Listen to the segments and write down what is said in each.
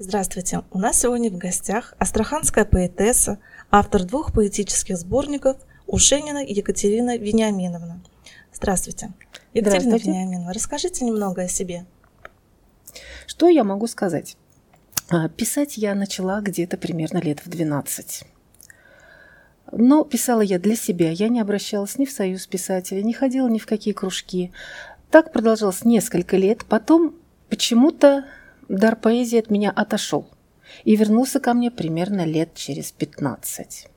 Здравствуйте! У нас сегодня в гостях астраханская поэтесса, автор двух поэтических сборников Ушенина Екатерина Вениаминовна. Здравствуйте. Екатерина Здравствуйте. Вениаминовна, расскажите немного о себе. Что я могу сказать? А, Писать я начала где-то примерно лет в 12. Но писала я для себя, я не обращалась ни в союз писателей, не ходила ни в какие кружки. Так продолжалось несколько лет. Потом почему-то дар поэзии от меня отошел и вернулся ко мне примерно лет через 15.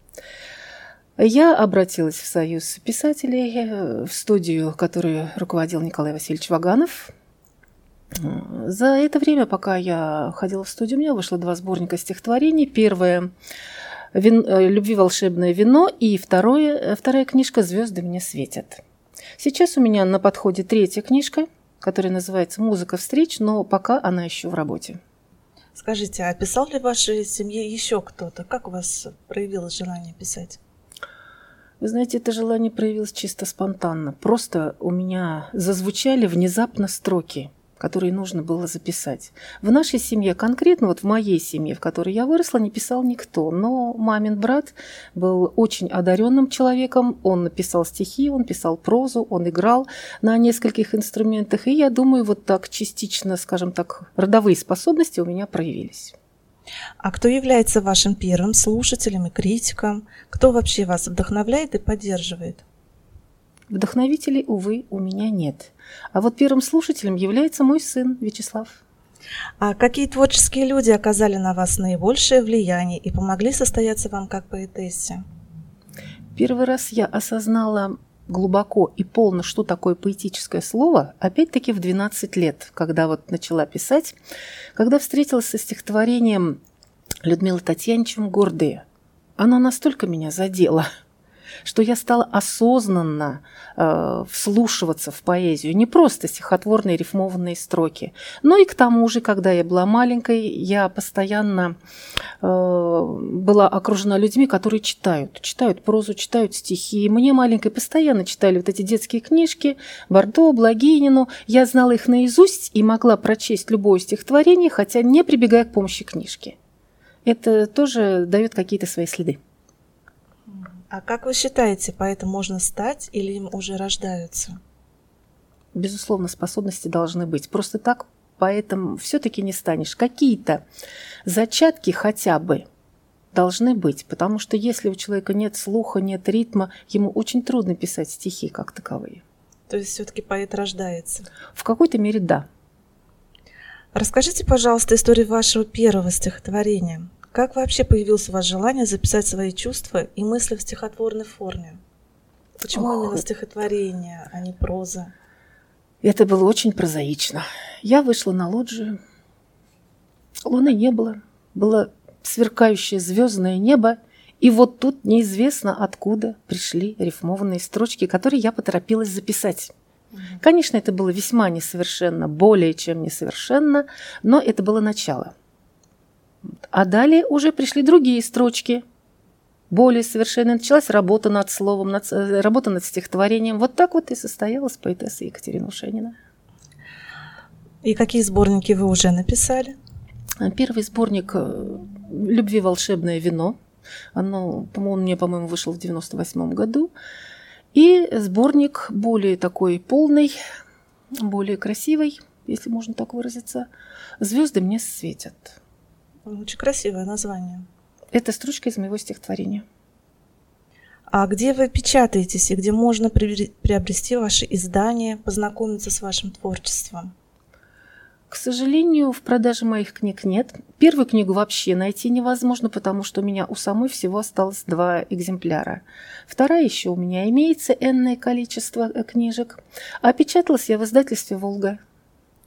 Я обратилась в Союз писателей, в студию, которую руководил Николай Васильевич Ваганов. За это время, пока я ходила в студию, у меня вышло два сборника стихотворений. Первое вин, э, «Любви волшебное вино» и второе, вторая книжка «Звезды мне светят». Сейчас у меня на подходе третья книжка, которая называется «Музыка встреч», но пока она еще в работе. Скажите, а писал ли в вашей семье еще кто-то? Как у вас проявилось желание писать? Вы знаете, это желание проявилось чисто спонтанно. Просто у меня зазвучали внезапно строки, которые нужно было записать. В нашей семье, конкретно вот в моей семье, в которой я выросла, не писал никто. Но мамин брат был очень одаренным человеком. Он написал стихи, он писал прозу, он играл на нескольких инструментах. И я думаю, вот так частично, скажем так, родовые способности у меня проявились. А кто является вашим первым слушателем и критиком? Кто вообще вас вдохновляет и поддерживает? Вдохновителей, увы, у меня нет. А вот первым слушателем является мой сын Вячеслав. А какие творческие люди оказали на вас наибольшее влияние и помогли состояться вам как поэтессе? Первый раз я осознала глубоко и полно, что такое поэтическое слово, опять-таки в 12 лет, когда вот начала писать, когда встретилась со стихотворением Людмилы Татьяничем «Гордые». Оно настолько меня задело, что я стала осознанно э, вслушиваться в поэзию, не просто стихотворные рифмованные строки, но и к тому же, когда я была маленькой, я постоянно э, была окружена людьми, которые читают, читают прозу, читают стихи. Мне маленькой постоянно читали вот эти детские книжки Бордо, Благинину. Я знала их наизусть и могла прочесть любое стихотворение, хотя не прибегая к помощи книжки. Это тоже дает какие-то свои следы. А как вы считаете, поэтом можно стать или им уже рождаются? Безусловно, способности должны быть. Просто так поэтому все-таки не станешь. Какие-то зачатки хотя бы должны быть, потому что если у человека нет слуха, нет ритма, ему очень трудно писать стихи как таковые. То есть все-таки поэт рождается? В какой-то мере да. Расскажите, пожалуйста, историю вашего первого стихотворения. Как вообще появилось у вас желание записать свои чувства и мысли в стихотворной форме? Почему Ох, именно стихотворение, а не проза? Это было очень прозаично. Я вышла на лоджию. Луны не было. Было сверкающее звездное небо. И вот тут неизвестно откуда пришли рифмованные строчки, которые я поторопилась записать. Конечно, это было весьма несовершенно, более чем несовершенно, но это было начало. А далее уже пришли другие строчки. Более совершенно началась работа над словом, над, э, работа над стихотворением. Вот так вот и состоялась поэтесса Екатерина Ушенина. И какие сборники вы уже написали? Первый сборник э, «Любви волшебное вино». Оно, по-моему, мне, по-моему, вышел в 98 году. И сборник более такой полный, более красивый, если можно так выразиться. «Звезды мне светят». Очень красивое название. Это строчка из моего стихотворения. А где вы печатаетесь и где можно приобрести ваши издания, познакомиться с вашим творчеством? К сожалению, в продаже моих книг нет. Первую книгу вообще найти невозможно, потому что у меня у самой всего осталось два экземпляра. Вторая еще у меня имеется энное количество э, книжек. А печаталась я в издательстве «Волга».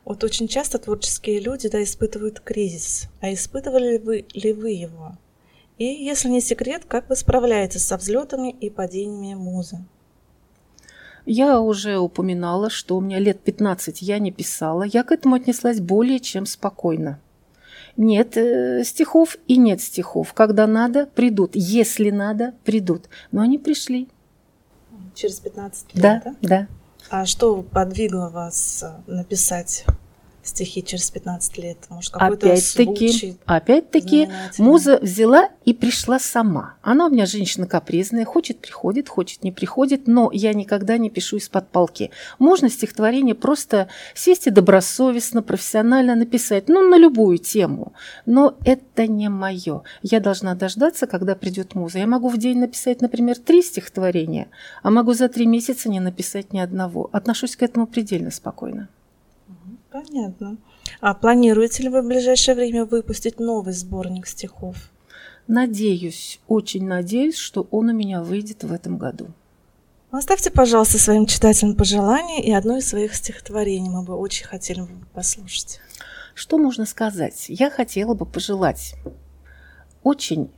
Вот очень часто творческие люди да, испытывают кризис. А испытывали ли вы, ли вы его? И, если не секрет, как вы справляетесь со взлетами и падениями музы? Я уже упоминала, что у меня лет 15 я не писала. Я к этому отнеслась более чем спокойно. Нет э, стихов и нет стихов. Когда надо, придут. Если надо, придут. Но они пришли. Через 15 лет, Да, да? да. А что подвигло вас э, написать стихи через 15 лет? Может, Опять-таки, опять-таки, муза взяла и пришла сама. Она у меня женщина капризная, хочет приходит, хочет не приходит, но я никогда не пишу из-под палки. Можно стихотворение просто сесть и добросовестно, профессионально написать, ну, на любую тему. Но это не мое. Я должна дождаться, когда придет муза. Я могу в день написать, например, три стихотворения, а могу за три месяца не написать ни одного. Отношусь к этому предельно спокойно. Понятно. А планируете ли вы в ближайшее время выпустить новый сборник стихов? Надеюсь, очень надеюсь, что он у меня выйдет в этом году. Оставьте, пожалуйста, своим читателям пожелания и одно из своих стихотворений. Мы бы очень хотели послушать. Что можно сказать? Я хотела бы пожелать очень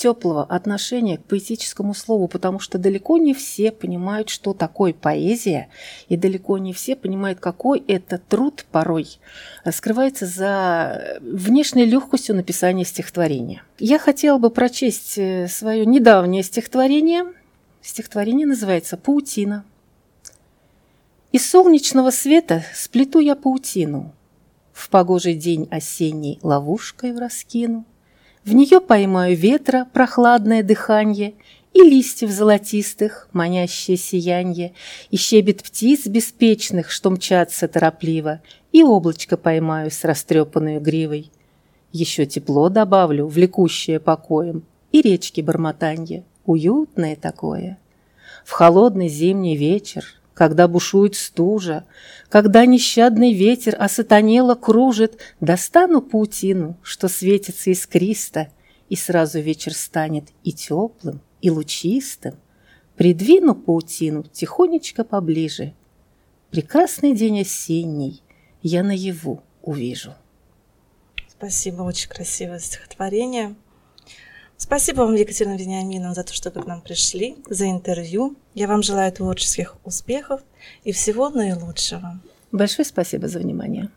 теплого отношения к поэтическому слову, потому что далеко не все понимают, что такое поэзия, и далеко не все понимают, какой это труд порой скрывается за внешней легкостью написания стихотворения. Я хотела бы прочесть э, свое недавнее стихотворение. Стихотворение называется «Паутина». Из солнечного света сплету я паутину, В погожий день осенний ловушкой раскину, в нее поймаю ветра прохладное дыханье И листьев золотистых манящее сиянье, И щебет птиц беспечных, что мчатся торопливо, И облачко поймаю с растрепанной гривой. Еще тепло добавлю, влекущее покоем, И речки бормотанье, уютное такое. В холодный зимний вечер когда бушует стужа, когда нещадный ветер осатанело кружит, достану паутину, что светится искристо, и сразу вечер станет и теплым, и лучистым. Придвину паутину тихонечко поближе. Прекрасный день осенний я наяву увижу. Спасибо, очень красивое стихотворение. Спасибо вам, Екатерина Вениаминовна, за то, что вы к нам пришли, за интервью. Я вам желаю творческих успехов и всего наилучшего. Большое спасибо за внимание.